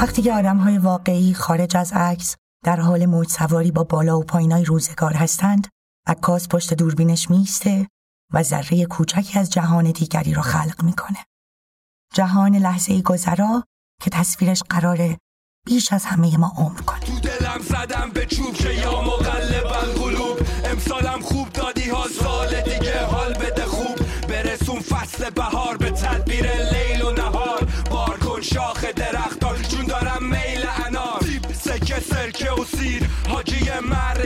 وقتی که آدم های واقعی خارج از عکس در حال موج سواری با بالا و پایینای روزگار هستند عکاس پشت دوربینش میسته و ذره کوچکی از جهان دیگری را خلق می‌کنه. جهان لحظه ای گذرا که تصویرش قراره بیش از همه ما عمر کنه. تو دلم زدم به چوب که یا مقلبن قلوب امسالم خوب دادی ها سال دیگه حال بده خوب. برسون فصل بهار به تدبیر شاخ درختار چون دارم میل انار. سکه سرکه و سیر حاجی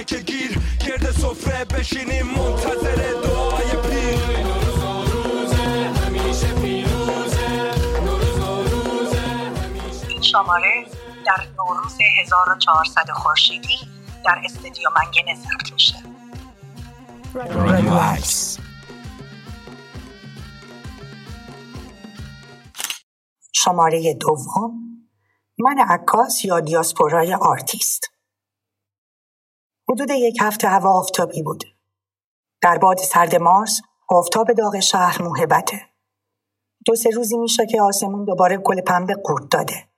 که گیر. گرد سفره بشینیم منتظر دعای پیر. شماره در نوروز 1400 خورشیدی در استودیو منگنه ضبط میشه. شماره دوم من عکاس یا دیاسپورای آرتیست. حدود یک هفته هوا آفتابی بود. در باد سرد مارس آفتاب داغ شهر موهبته. دو سه روزی میشه که آسمون دوباره گل پنبه قورت داده.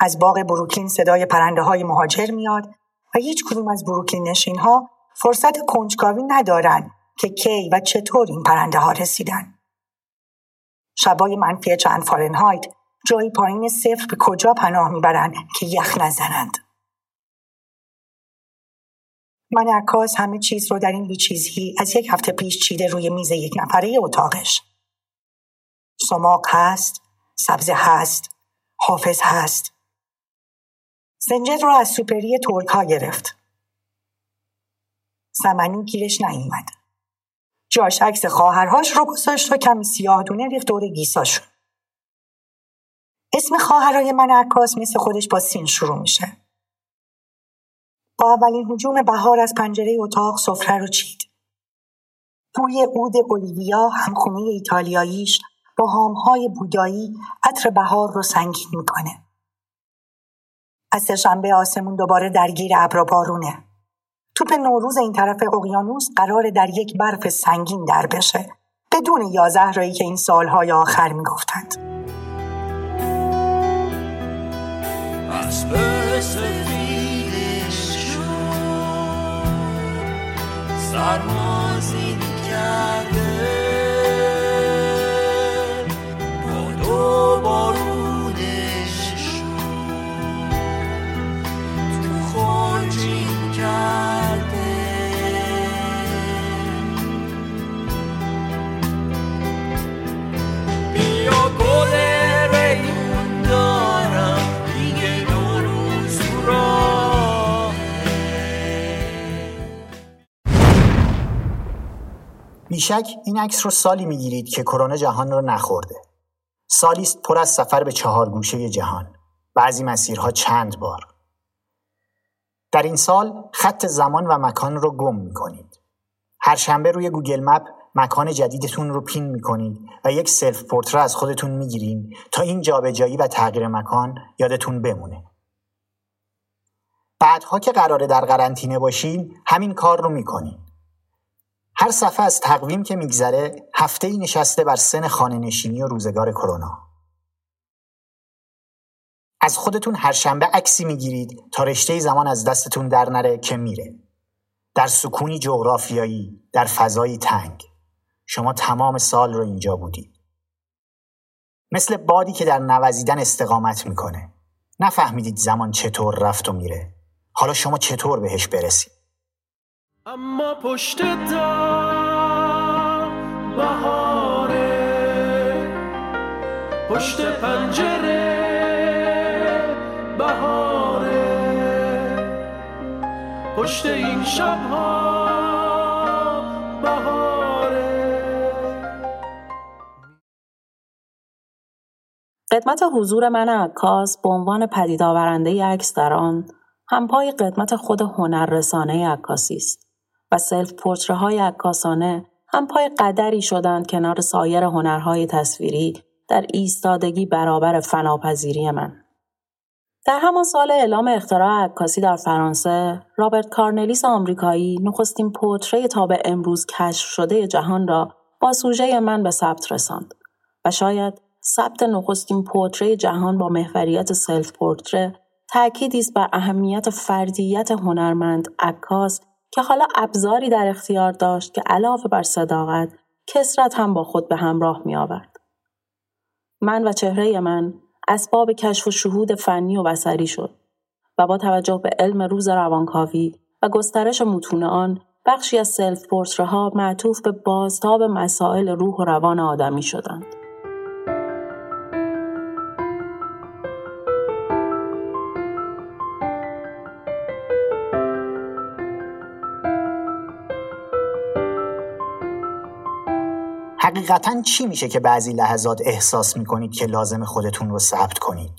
از باغ بروکلین صدای پرنده های مهاجر میاد و هیچ کدوم از بروکلین نشین ها فرصت کنجکاوی ندارن که کی و چطور این پرنده ها رسیدن. شبای منفی چند فارنهایت جایی پایین صفر به کجا پناه می‌برند که یخ نزنند. من عکاس همه چیز رو در این بیچیزی از یک هفته پیش چیده روی میز یک نفره اتاقش. سماق هست، سبز هست، حافظ هست، سنجد رو از سوپری ترک ها گرفت. سمنی گیرش نیومد. جاش عکس خواهرهاش رو گذاشت و کمی سیاه دونه ریخت دور گیساشون. اسم خواهرای من عکاس مثل خودش با سین شروع میشه. با اولین حجوم بهار از پنجره اتاق سفره رو چید. بوی عود اولیویا همخونه ایتالیاییش با هامهای بودایی عطر بهار رو سنگین می‌کنه. از سهشنبه آسمون دوباره درگیر ابر بارونه توپ نوروز این طرف اقیانوس قرار در یک برف سنگین در بشه بدون یازه رایی که این سالهای آخر می‌گفتند سرمازی کرده بیشک این عکس رو سالی می‌گیرید که کرونا جهان رو نخورده. سالی است پر از سفر به چهار گوشه جهان. بعضی مسیرها چند بار. در این سال خط زمان و مکان رو گم می‌کنید. هر شنبه روی Google Map مکان جدیدتون رو pin می‌کنید و یک self پورتره از خودتون می‌گیرین تا این جابجایی و تغییر مکان یادتون بمونه. بعدها که قراره در قرنطینه باشین همین کار رو می‌کنین. هر صفحه از تقویم که میگذره هفته ای نشسته بر سن خانه نشینی و روزگار کرونا. از خودتون هر شنبه عکسی می‌گیرید تا رشته زمان از دستتون در نره که میره. در سکونی جغرافیایی، در فضایی تنگ. شما تمام سال رو اینجا بودید. مثل بادی که در نوزیدن استقامت می‌کنه. نفهمیدید زمان چطور رفت و میره. حالا شما چطور بهش برسید؟ اما پشت در بهاره پشت پنجره بهاره. پشت این شبها بهاره. قدمت حضور من عکاس به عنوان پدید آورنده عکس در آن همپای قدمت خود هنررسانه عکاسی است. self پورتره های عکاسانه هم پای قدری شدند کنار سایر هنرهای تصویری در ایستادگی برابر فناپذیری من. در همان سال اعلام اختراع عکاسی در فرانسه، رابرت کارنلیس آمریکایی نخستین پورتره ی تا به امروز کشف شده جهان را با سوژه من به ثبت رساند و شاید ثبت نخستین پورتره ی جهان با محوریت self پورتره تأکیدی است بر اهمیت فردیت هنرمند عکاس که حالا ابزاری در اختیار داشت که علاوه بر صداقت کثرت هم با خود به همراه می آورد. من و چهره من اسباب کشف و شهود فنی و بصری شد و با توجه به علم روز روانکاوی و گسترش متون آن بخشی از سلف پورتره ها معطوف به بازتاب مسائل روح و روان آدمی شدند. حقیقتا چی میشه که بعضی لحظات احساس می‌کنید که لازم خودتون رو ثبت کنید؟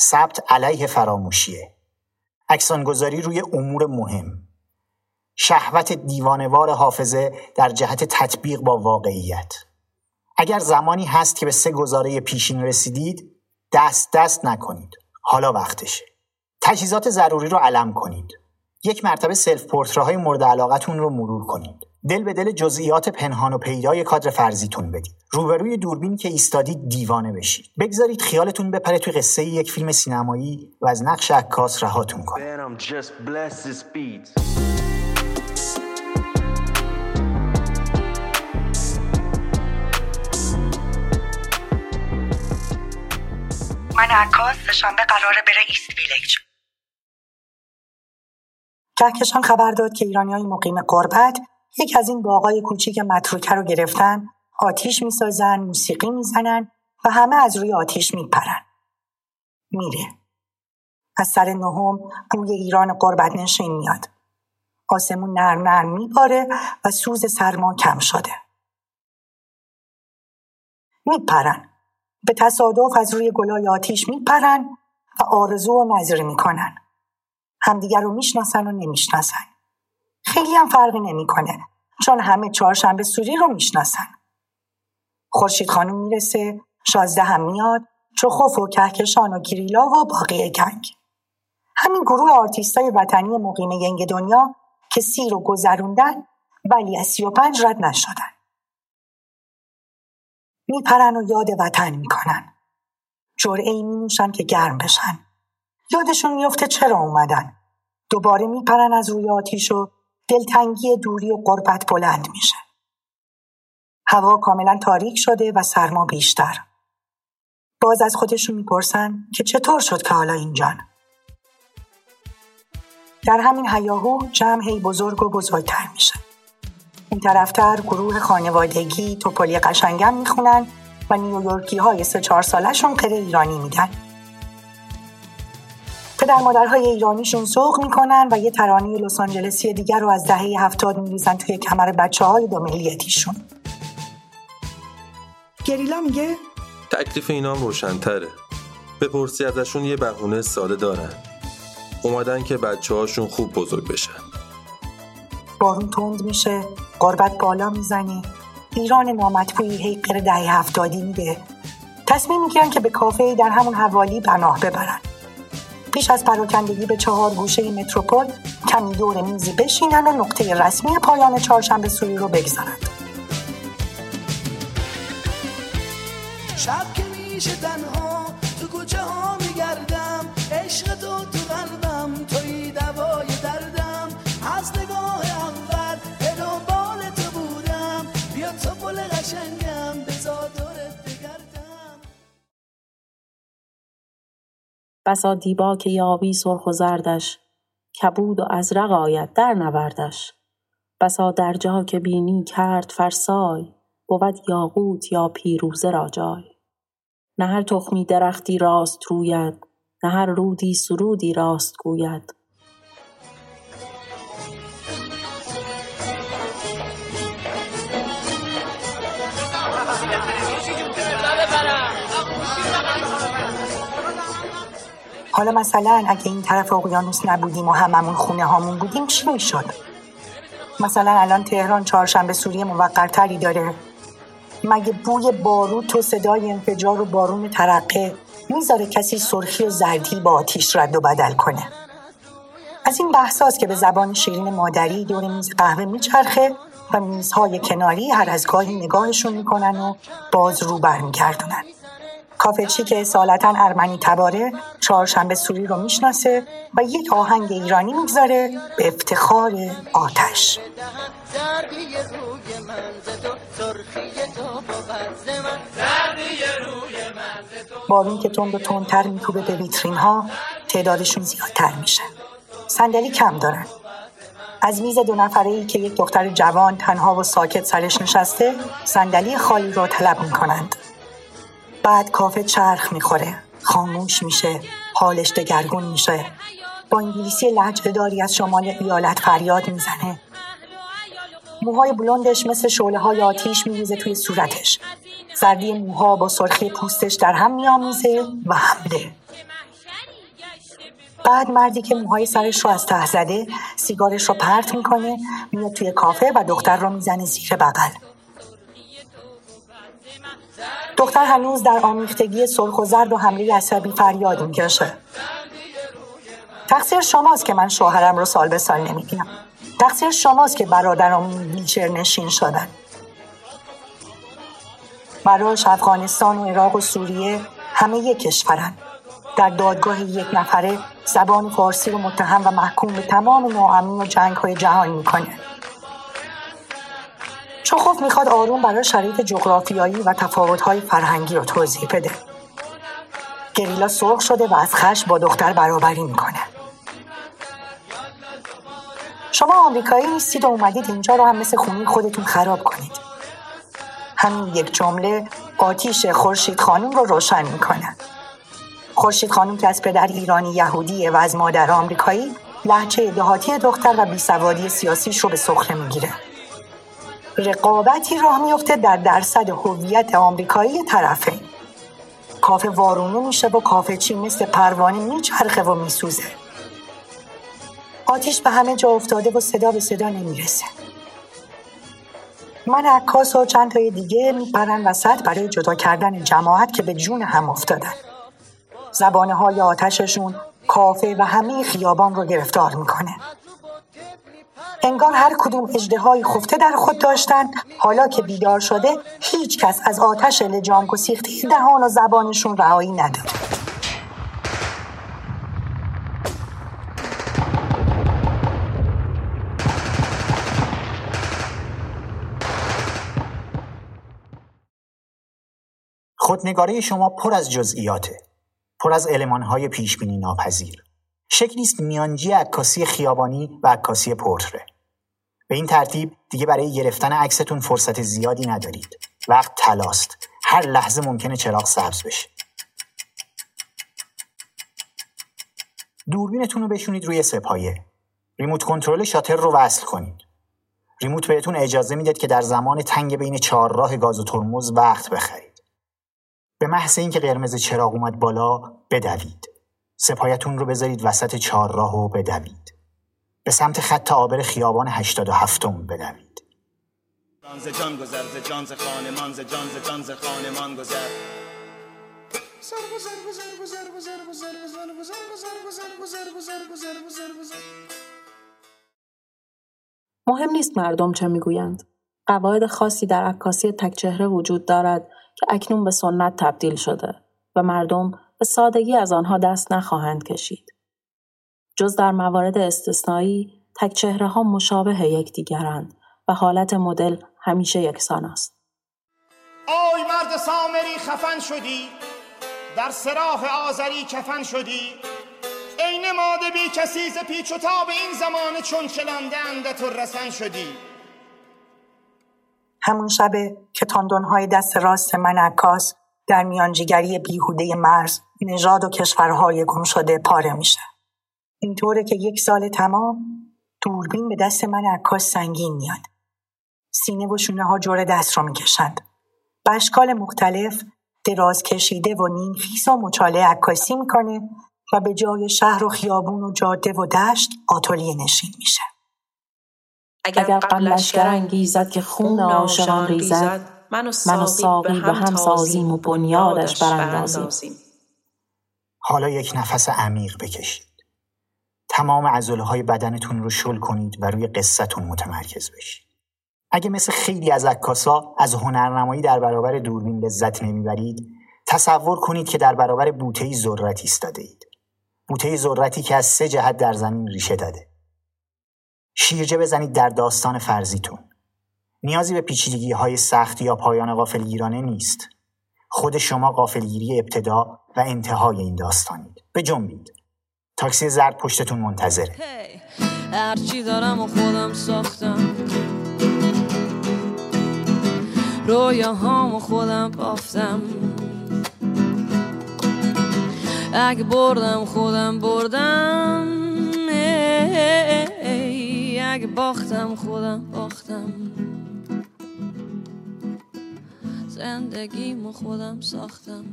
ثبت علیه فراموشیه. آکسان گذاری روی امور مهم. شهوت دیوانه وار حافظه در جهت تطبیق با واقعیت. اگر زمانی هست که به سه گزاره پیشین رسیدید دست دست نکنید. حالا وقتشه. تجهیزات ضروری رو علم کنید. یک مرتبه self های مورد علاقتون رو مرور کنید. دل به دل جزئیات پنهان و پیدای کادر فرضیتون بدید. روبروی دوربین که ایستادید دیوانه بشید. بگذارید خیالتون بپره توی قصه یک فیلم سینمایی و از نقش عکاس رهاتون کنه من عکاس شنبه قراره بره ایست ویلیج. کهکشان خبر داد که ایرانی های مقیم قربت یک از این باغای کوچیک متروکه رو گرفتن آتیش می‌سازن موسیقی می‌زنن و همه از روی آتیش میپرن. میره. از سر نهم بوی ایران قربت نشین میاد. آسمون نرم نرم میباره و سوز سرما کم شده. میپرن. به تصادف از روی گلای آتیش میپرن و آرزو و نظری می‌کنن. همدیگر رو می‌شناسن و نمی‌شناسن. خیلی هم فرقی نمی‌کنه چون همه چهارشنبه سوری رو می‌شناسن. خورشید خانم می‌رسه شازده هم میاد چخوف و کهکشان و گوریلا و باقی gang. همین گروه آرتیستای وطنی مقیم ینگ دنیا که سی رو گذروندن ولی از سی و پنج رد نشدن. میپرن و یاد وطن می‌کنن. جرعه ای مینوشن که گرم بشن. یادشون میفته چرا اومدن. دوباره میپرن از روی آتیش و دلتنگی دوری و غربت بلند میشه. هوا کاملا تاریک شده و سرما بیشتر. باز از خودشون می‌پرسن که چطور شد که حالا اینجان؟ در همین هیاهو جمع هی بزرگ و بزرگتر میشه. این طرفتر گروه خانوادگی توپلی قشنگم می‌خونن و نیویورکی های سه چهار سالشون قره ایرانی میدن. پدر مادرهای ایرانیشون ذوق می‌کنن و یه ترانه لس آنجلسی دیگر رو از دهه هفتاد میریزن توی کمر بچه های دو ملیتیشون گریلا میگه تکلیف اینا هم روشنتره. بپرسی ازشون یه بهونه ساده دارن. اومدن که بچه هاشون خوب بزرگ بشن. بارون تند میشه قربت بالا می‌زنه ایران نامطبوعی هی قره دهه هفتادی میده. تصمیم می‌گیرن که به کافه در همون حوالی پناه ببرن. پیش از پراکندگی به چهار گوشه متروپول کمی دور میزی بشینن و نقطه رسمی پایان چهارشنبه سوری رو بگذارند شب که میشه بسا دیبا که یابی سرخ و زردش کبود و ازرق آید در نوردش. بسا در جا که بینی کرد فرسای بود یاقوت یا پیروزه را جای. نه هر تخمی درختی راست روید نه هر رودی سرودی راست گوید. حالا مثلا اگه این طرف اقیانوس نبودیم و هممون خونه هامون بودیم چی می‌شد؟ مثلا الان تهران چهارشنبه سوری موقرتری داره. مگه بوی بارود تو صدای انفجار و بارون ترقه می‌ذاره کسی سرخی و زردی با آتیش رد و بدل کنه؟ از این بحثاست که به زبان شیرین مادری دور میز قهوه میچرخه و میزهای کناری هر از گاهی نگاهشون می‌کنن و باز رو برمیگردونن. کافچی که اصالتا ارمنی تباره چهارشنبه سوری رو می‌شناسه و یک آهنگ ایرانی می‌گذاره به افتخار آتش. بارون که تند و تندتر میکوبه به ویترین ها تعدادشون زیادتر میشه. صندلی کم دارن. از میز دو نفره ای که یک دختر جوان تنها و ساکت سرش نشسته صندلی خالی رو طلب می‌کنند. بعد کافه چرخ می‌خوره. خاموش میشه. حالش دگرگون میشه. با انگلیسی لحجه داری از شمال ایالت فریاد می‌زنه. موهای بلندش مثل شعله های آتیش میریزه توی صورتش. زردی موها با سرخی پوستش در هم میآمیزه و حمله. بعد مردی که موهای سرش رو از ته زده سیگارش رو پرت می‌کنه میاد توی کافه و دختر رو می‌زنه زیر بغل. دختر هنوز در آمیختگی سرخ و زرد و حمله عصبی فریاد می‌کشه. تقصیر شماست که من شوهرم رو سال به سال نمی‌بینم. تقصیر شماست که برادرم ویلچر نشین شدن. براش افغانستان و عراق و سوریه همه یک کشورن. در دادگاه یک نفره زبان فارسی رو متهم و محکوم به تمام ناامنی و جنگ های جهان می‌کنه. چخوف می‌خواد آروم برای شرایط جغرافیایی و تفاوت‌های فرهنگی رو توضیح بده. گریلا سرخ شده و از خشم با دختر برابری می‌کنه. شما آمریکایی نیستید و اومدید اینجا رو هم مثل خونی خودتون خراب کنید. همین یک جمله آتیش خورشید خانم رو روشن می‌کنه. خورشید خانم که از پدر ایرانی یهودیه و از مادر آمریکایی لحچه دهاتی دختر و بیسوادی سیاسیش رو به سخره می‌گیره. رقابتی راه میفته در درصد هویت آمریکایی طرفین کافه وارونو میشه و کافه چی مثل پروانه میچرخه و میسوزه. آتیش به همه جا افتاده و صدا به صدا نمی‌رسه. من عکاس و چند تای دیگه میپرن وسط برای جدا کردن جماعت که به جون هم افتادن. زبانه های آتششون کافه و همه خیابان رو گرفتار می‌کنه. انگار هر کدوم اجده خفته در خود داشتند حالا که بیدار شده هیچ کس از آتش لجام گسیخته دهان و زبانشون رهایی نداد خودنگاره شما پر از جزئیاته. پر از المانهای پیشبینی ناپذیر. شکلی است میانجی عکاسی خیابانی و عکاسی پورتره. به این ترتیب دیگه برای گرفتن عکستون فرصت زیادی ندارید. وقت تلاست هر لحظه ممکنه چراغ سبز بشه. دوربینتون رو بشونید روی سپایه. ریموت کنترل شاتر رو وصل کنید. ریموت بهتون اجازه می‌داد که در زمان تنگ بین چهارراه گاز و ترمز وقت بخرید. به محض اینکه قرمز چراغ اومد بالا بدوید. سپایتون رو بذارید وسط چهارراه و بدوید به سمت خط آبر خیابان 87 م بدوید ز جان گذر ز جان ز خانمان ز جان ز جان ز خانمان گذر مهم نیست مردم چه می‌گویند قواعد خاصی در عکاسی تک چهره وجود دارد که اکنون به سنت تبدیل شده و مردم به سادگی از آنها دست نخواهند کشید. جز در موارد استثنایی تک چهره ها مشابه یکدیگرند و حالت مدل همیشه یکسان است. آی مرد سامری خفن شدی. در سراح آذری کفن شدی. ای نماده بی کسی ز پیچ و تاب این زمان چون چلنده اندت رسن شدی. همون شبه که های دست راست من عکاس در میانجیگری بیهوده مرز نژاد و کشورهای گم شده پاره میشه. اینطوره که یک سال تمام دوربین به دست من عکاس سنگین میاد. سینه و شونه ها جور دست رو می‌کشند. به اشکال مختلف دراز کشیده و نیم خیس و مچاله عکاسی می‌کنه و به جای شهر و خیابون و جاده و دشت آتولیه نشین میشه. اگر قبلش انگیزد که خون عاشقان ریزد. من و ساقی به هم سازیم و بنیادش براندازیم حالا یک نفس عمیق بکشید تمام عضله های بدنتون رو شل کنید و روی قصتون متمرکز بشید. اگه مثل خیلی از عکاسا از هنرنمایی در برابر دوربین لذت نمی‌برید تصور کنید که در برابر بوته ذرت ایستاده اید. بوته ذرتی که از سه جهت در زمین ریشه داده. شیرجه بزنید در داستان فرزیتون. نیازی به پیچیدگی های سخت یا پایان غافلگیرانه نیست. خود شما غافلگیری ابتدا و انتهای این داستانید. به جنبید. تاکسی زرد پشتتون منتظره. هرچی دارم و خودم ساختم رویاهامو خودم بافتم اگه بردم خودم بردم اگه باختم خودم باختم زندگیمو خودم ساختم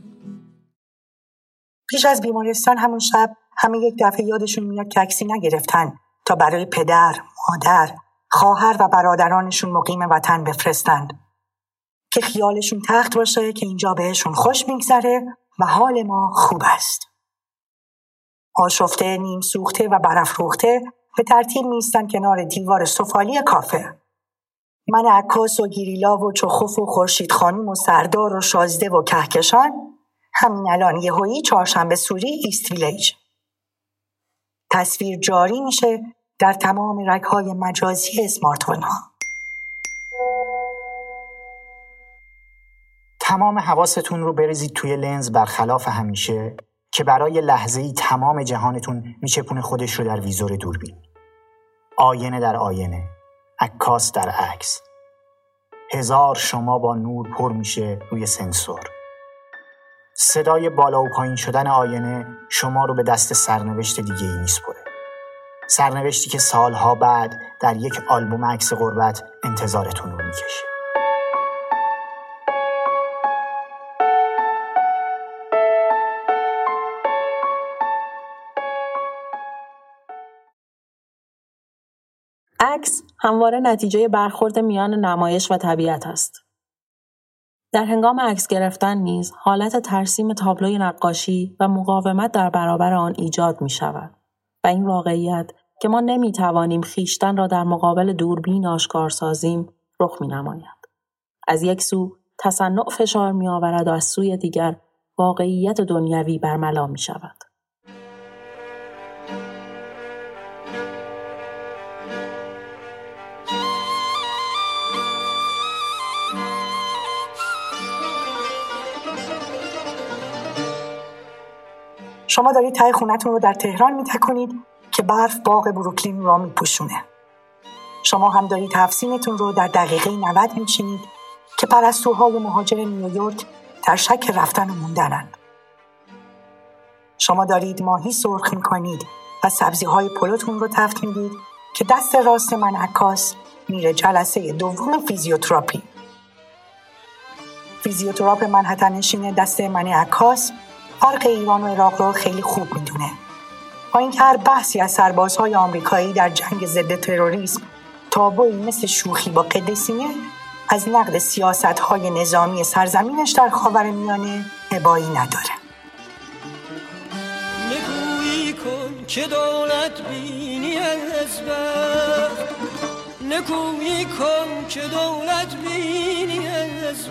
پیش از بیمارستان همون شب همه یک دفعه یادشون میاد که عکسی نگرفتن تا برای پدر، مادر، خواهر و برادرانشون مقیم وطن بفرستند که خیالشون تخت باشه که اینجا بهشون خوش میگذره و حال ما خوب است. آشفته، نیم سوخته و برافروخته به ترتیب میستن کنار دیوار سفالی کافه. من عکاس و گیریلا و چخوف و خورشید خانم و سردار و شازده و کهکشان همین الان یهویی چهارشنبه سوری ایست ویلیج. تصویر جاری میشه در تمام رگهای مجازی اسمارتفون ها. تمام حواستون رو بریزید توی لنز برخلاف همیشه که برای لحظه ای تمام جهانتون میچپونه خودش رو در ویزور دوربین. آینه در آینه، عکاس در عکس. هزار شما با نور پر میشه روی سنسور. صدای بالا و پایین شدن آینه شما رو به دست سرنوشت دیگه ای میسپره. سرنوشتی که سالها بعد در یک آلبوم عکس غربت انتظارتون رو می‌کشه. عکس همواره نتیجه برخورد میان نمایش و طبیعت است. در هنگام عکس گرفتن نیز حالت ترسیم تابلوی نقاشی و مقاومت در برابر آن ایجاد می شود و این واقعیت که ما نمی توانیم خیشتن را در مقابل دوربین آشکار سازیم رخ می نماید. از یک سو تصنع فشار می آورد و از سوی دیگر واقعیت دنیوی برملا می شود. شما دارید تای خونتون رو در تهران میتکنید که برف باغ بروکلین را میپوشونه. شما هم دارید تفسینتون رو در دقیقه 90 میچینید که پرستوهای مهاجر نیویورک در شک رفتن و موندنند شما دارید ماهی سرخ می‌کنید و سبزی های پلوتون رو تفت می‌دید که دست راست من عکاس میره جلسه دوم فیزیوتراپی. فیزیوتراپ منحتن نشین دست من عکاس فرق ایران و عراق رو خیلی خوب می‌دونه. با اینکه هر بحثی از سربازهای آمریکایی در جنگ ضد تروریسم تابوی مثل شوخی با قدسینه از نقد سیاست های نظامی سرزمینش در خاور میانه عبایی نداره. نکویی کن که دولت بینی از نکویی کن که دولت بینی از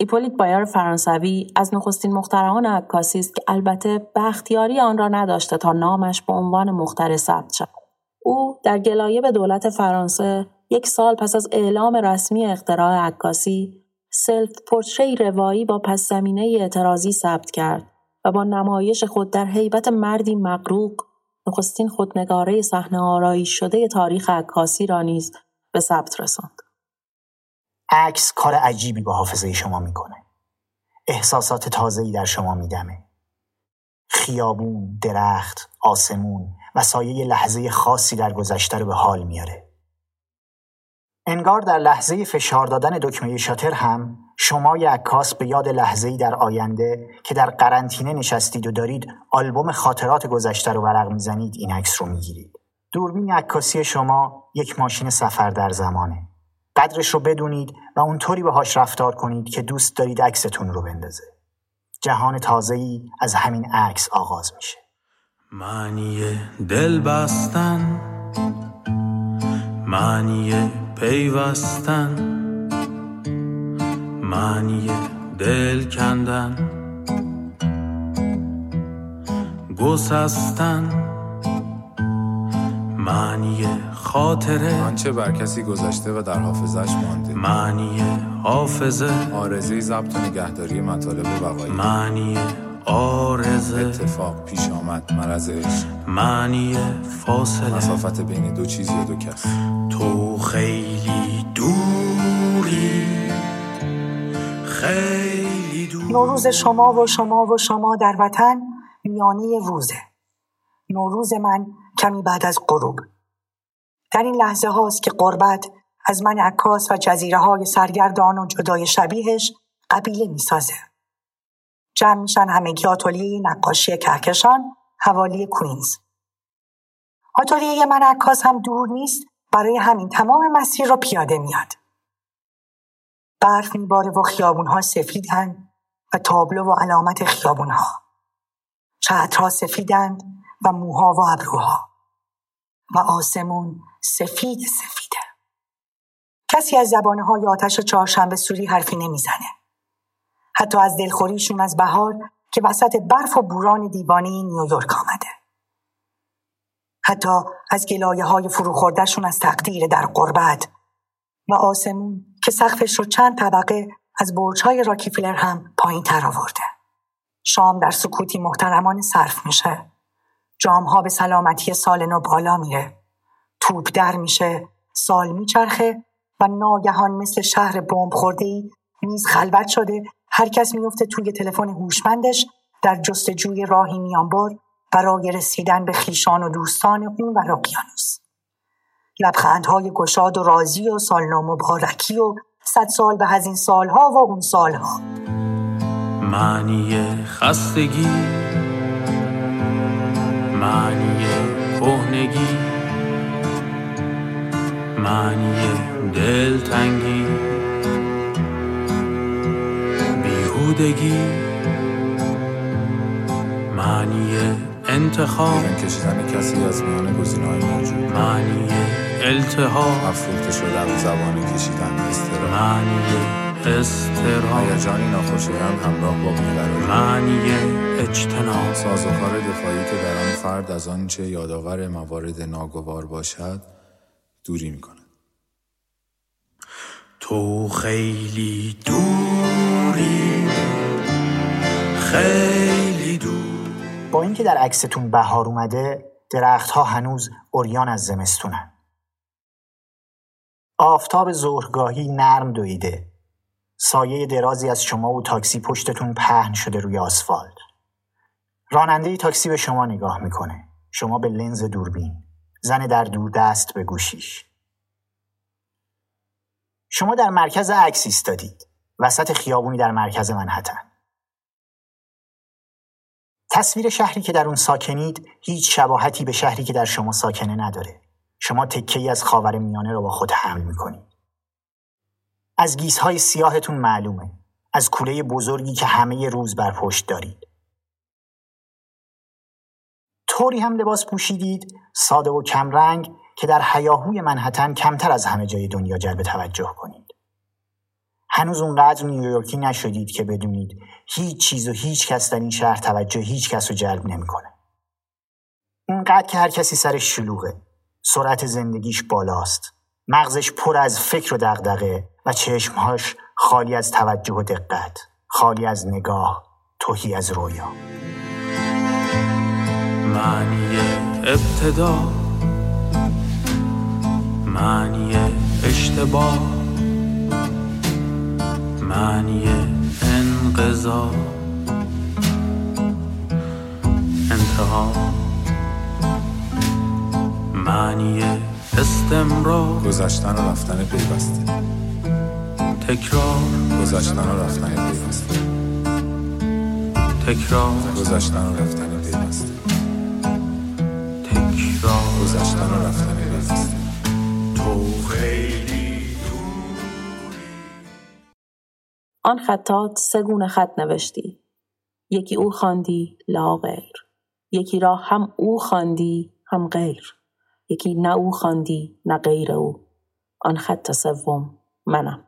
ایپولیت بایر فرانسوی از نخستین مخترعان عکاسی است که البته بختیاری آن را نداشته تا نامش به عنوان مخترع ثبت شود او در گلایه به دولت فرانسه یک سال پس از اعلام رسمی اختراع عکاسی self پورتره ی روایی با پس زمینه اعتراضی ثبت کرد و با نمایش خود در حیبت مردی مقروق نخستین خودنگاره صحنه آرایی شده تاریخ عکاسی را نیز به ثبت رساند. عکس کار عجیبی با حافظه شما می‌کنه. احساسات تازه‌ای در شما میدمه. خیابون، درخت، آسمون و سایه لحظه خاصی در گذشته رو به حال میاره. انگار در لحظه فشار دادن دکمه شاتر هم شما عکاس به یاد لحظه‌ای در آینده که در قرنطینه نشستید و دارید آلبوم خاطرات گذشته رو ورق می‌زنید این عکس رو می‌گیرید. دوربین عکاسی شما یک ماشین سفر در زمانه. قدرش رو بدونید و اونطوری باهاش رفتار کنید که دوست دارید عکستون رو بندازه. جهان تازه‌ای از همین عکس آغاز میشه. معنی دل بستن معنی پیوستن معنی دل کندن گسستن معنی خاطره. آنچه بر کسی گذشته و در حافظش مانده. معنی حافظه. آرزه ضبط و نگهداری مطالب بقایی معنی آرزه اتفاق پیش آمد مرض عشق معنی فاصله. مسافت بین دو چیز یا دو کس. تو خیلی دوری. خیلی دور نوروز شما و شما و شما در وطن میانه روزه. نوروز من کمی بعد از غروب. در این لحظه هاست که قربت از من عکاس و جزیره های سرگردان و جدای شبیهش قبیله می‌سازه. جمع میشن همگی آتلیه نقاشی کهکشان حوالی کوینز. آتلیه من عکاس هم دور نیست برای همین تمام مسیر را پیاده میاد. برف میباره و خیابونها سفیدن و تابلو و علامت خیابونها. چترها سفیدند و موها و ابروها. و آسمون سفید سفیده. کسی از زبانه های آتش چهارشنبه سوری حرفی نمی‌زنه. حتی از دلخوریشون از بهار که وسط برف و بوران دیوانی نیویورک آمده. حتی از گلایه های فروخوردهشون از تقدیر در قربت و آسمون که سقفش رو چند طبقه از برج های راکیفلر هم پایین تر آورده. شام در سکوتی محترمان صرف میشه. جامها به سلامتی سال نو بالا میره. توپ در میشه سال میچرخه و ناگهان مثل شهر بمب خورده ای میز خلوت شده. هر کس میفته توی تلفن هوشمندش در جستجوی راهی میانبر برای رسیدن به خیشان و دوستان اون و اقیانوس. لبخندهای گشاد و راضی و سالنو مبارکی و صد سال به از این سالها و اون سالها. معنی خستگی معنی کهنگی معنی دلتنگی بیهودگی معنی انتخاب. بیرون کشیدن کسی از میان گزینه‌های موجود. معنی التهاب. افروخته شدن زبان کشیدن استرا معنی استراب هیجانی ناخوشایند همراه با بیقراری معنی اجتناب. سازوکار دفاعی که در آن فرد از آنچه یادآور موارد ناگوار باشد دوری می کند. تو خیلی دوری. خیلی دور با اینکه در عکستون بهار اومده درختها هنوز اوریان از زمستونن. آفتاب ظهرگاهی نرم دویده. سایه درازی از شما و تاکسی پشتتون پهن شده روی آسفالت. راننده تاکسی به شما نگاه می‌کنه. شما به لنز دوربین. زن در دور دست به گوشیش. شما در مرکز عکس ایستادید. وسط خیابونی در مرکز منحتن. تصویر شهری که در اون ساکنید هیچ شباهتی به شهری که در شما ساکنه نداره. شما تکه ای از خاور میانه رو با خود حمل می‌کنید. از گیسهای سیاهتون معلومه از کوله بزرگی که همه روز بر پشت دارید طوری هم لباس پوشیدید ساده و کمرنگ که در حیاهوی منحتن کمتر از همه جای دنیا جلب توجه کنید هنوز اونقدر نیویورکی نشدید که بدونید هیچ چیز و هیچ کس در این شهر توجه هیچ کس رو جلب نمی‌کنه. اونقدر که هر کسی سرش شلوغه. سرعت زندگیش بالاست. مغزش پر از فکر و دغدغه و چشمهاش خالی از توجه و دقت. خالی از نگاه. توهی از رویا. معنی ابتدا معنی اشتباه معنی انقضا انتها معنی استمرار. گذشتن و رفتن پیوسته. تکرار. گذشتن و رفتن پیوسته. تکرار. گذشتن و رفتن پیوسته. تکرار. گذشتن و رفتن پیوسته. تو خیلی آن خطات سه گونه خط نوشتی. یکی او خواندی لا غیر. یکی را هم او خواندی هم غیر. یکی نه او خواندی نه غیر او. آن خط سوم منم.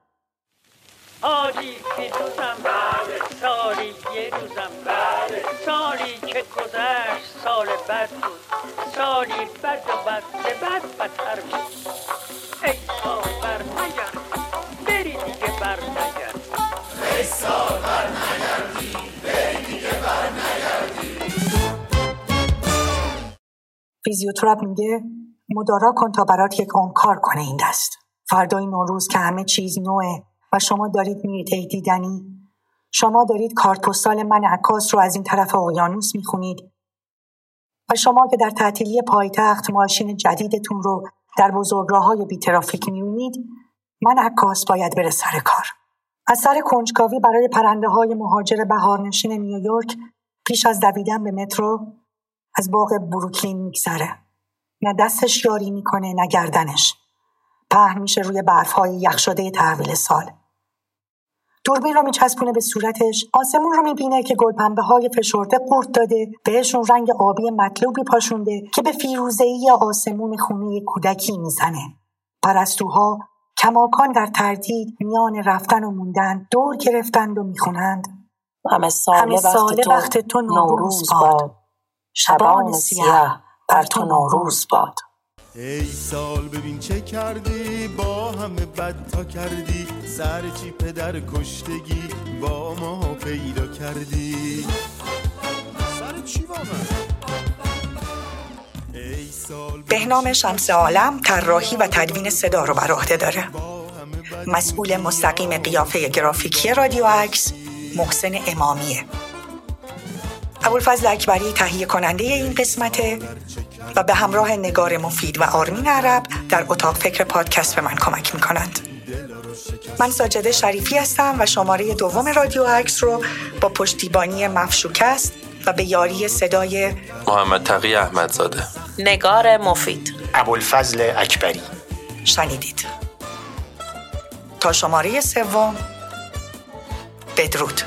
حاجی پیروزم سالی یه روزم سالی که گذشت سال بد بود. سالی بد و بد به بد بدتر بود. ای سال بر نگرد بری دیگه بر نگرد ای سال بر نگردی بری دیگه بر نگردی. فیزیوتراپ میگه؟ مدارا کن تا برات یک عمر کار کنه این دست. فردای نوروز که همه چیز نوعه و شما دارید میرید ای دیدنی. شما دارید کارت پستال من عکاس رو از این طرف اقیانوس می‌خونید. و شما که در تعطیلی پایتخت ماشین جدیدتون رو در بزرگراه های بی ترافیک میونید من عکاس باید بره سر کار. از سر کنجکاوی برای پرنده های مهاجر بهارنشین نیویورک پیش از دویدن به مترو از باغ بروکلین میگذره. نه دستش یاری می‌کنه نه گردنش. پهن میشه روی برف های یخ شده تحویل سال. دوربین رو میچسبونه به صورتش آسمون رو می‌بینه که گلپنبه های فشرده قورت داده بهشون رنگ آبی مطلوبی پاشونده که به فیروزهای آسمون خونه کودکی می‌زنه. پرستوها کماکان در تردید میان رفتن و موندن دور گرفتند و می‌خونند. همه ساله, همه ساله وقت تو نوروز باد. شبان سیاه. بر تو نوروز باد. ای سال ببین چه کردی؟ با همه بد تا کردی. سر چی پدر کشتگی؟ با ما پیدا کردی. سر چی بهنام شمس عالم طراحی و تدوین صدا رو بر عهده داره. مسئول مستقیم قیافه گرافیکی رادیو عکس محسن امامیه. ابوالفضل اکبری تهیه کننده این قسمته و به همراه نگار مفید و آرمین عرب در اتاق فکر پادکست به من کمک می‌کنند. من ساجده شریفی هستم و شماره دوم رادیو عکس رو با پشتیبانی مفشوکست و به یاری صدای محمد تقی احمدزاده. نگار مفید. ابوالفضل اکبری. شنیدید. تا شماره سوم بدرود.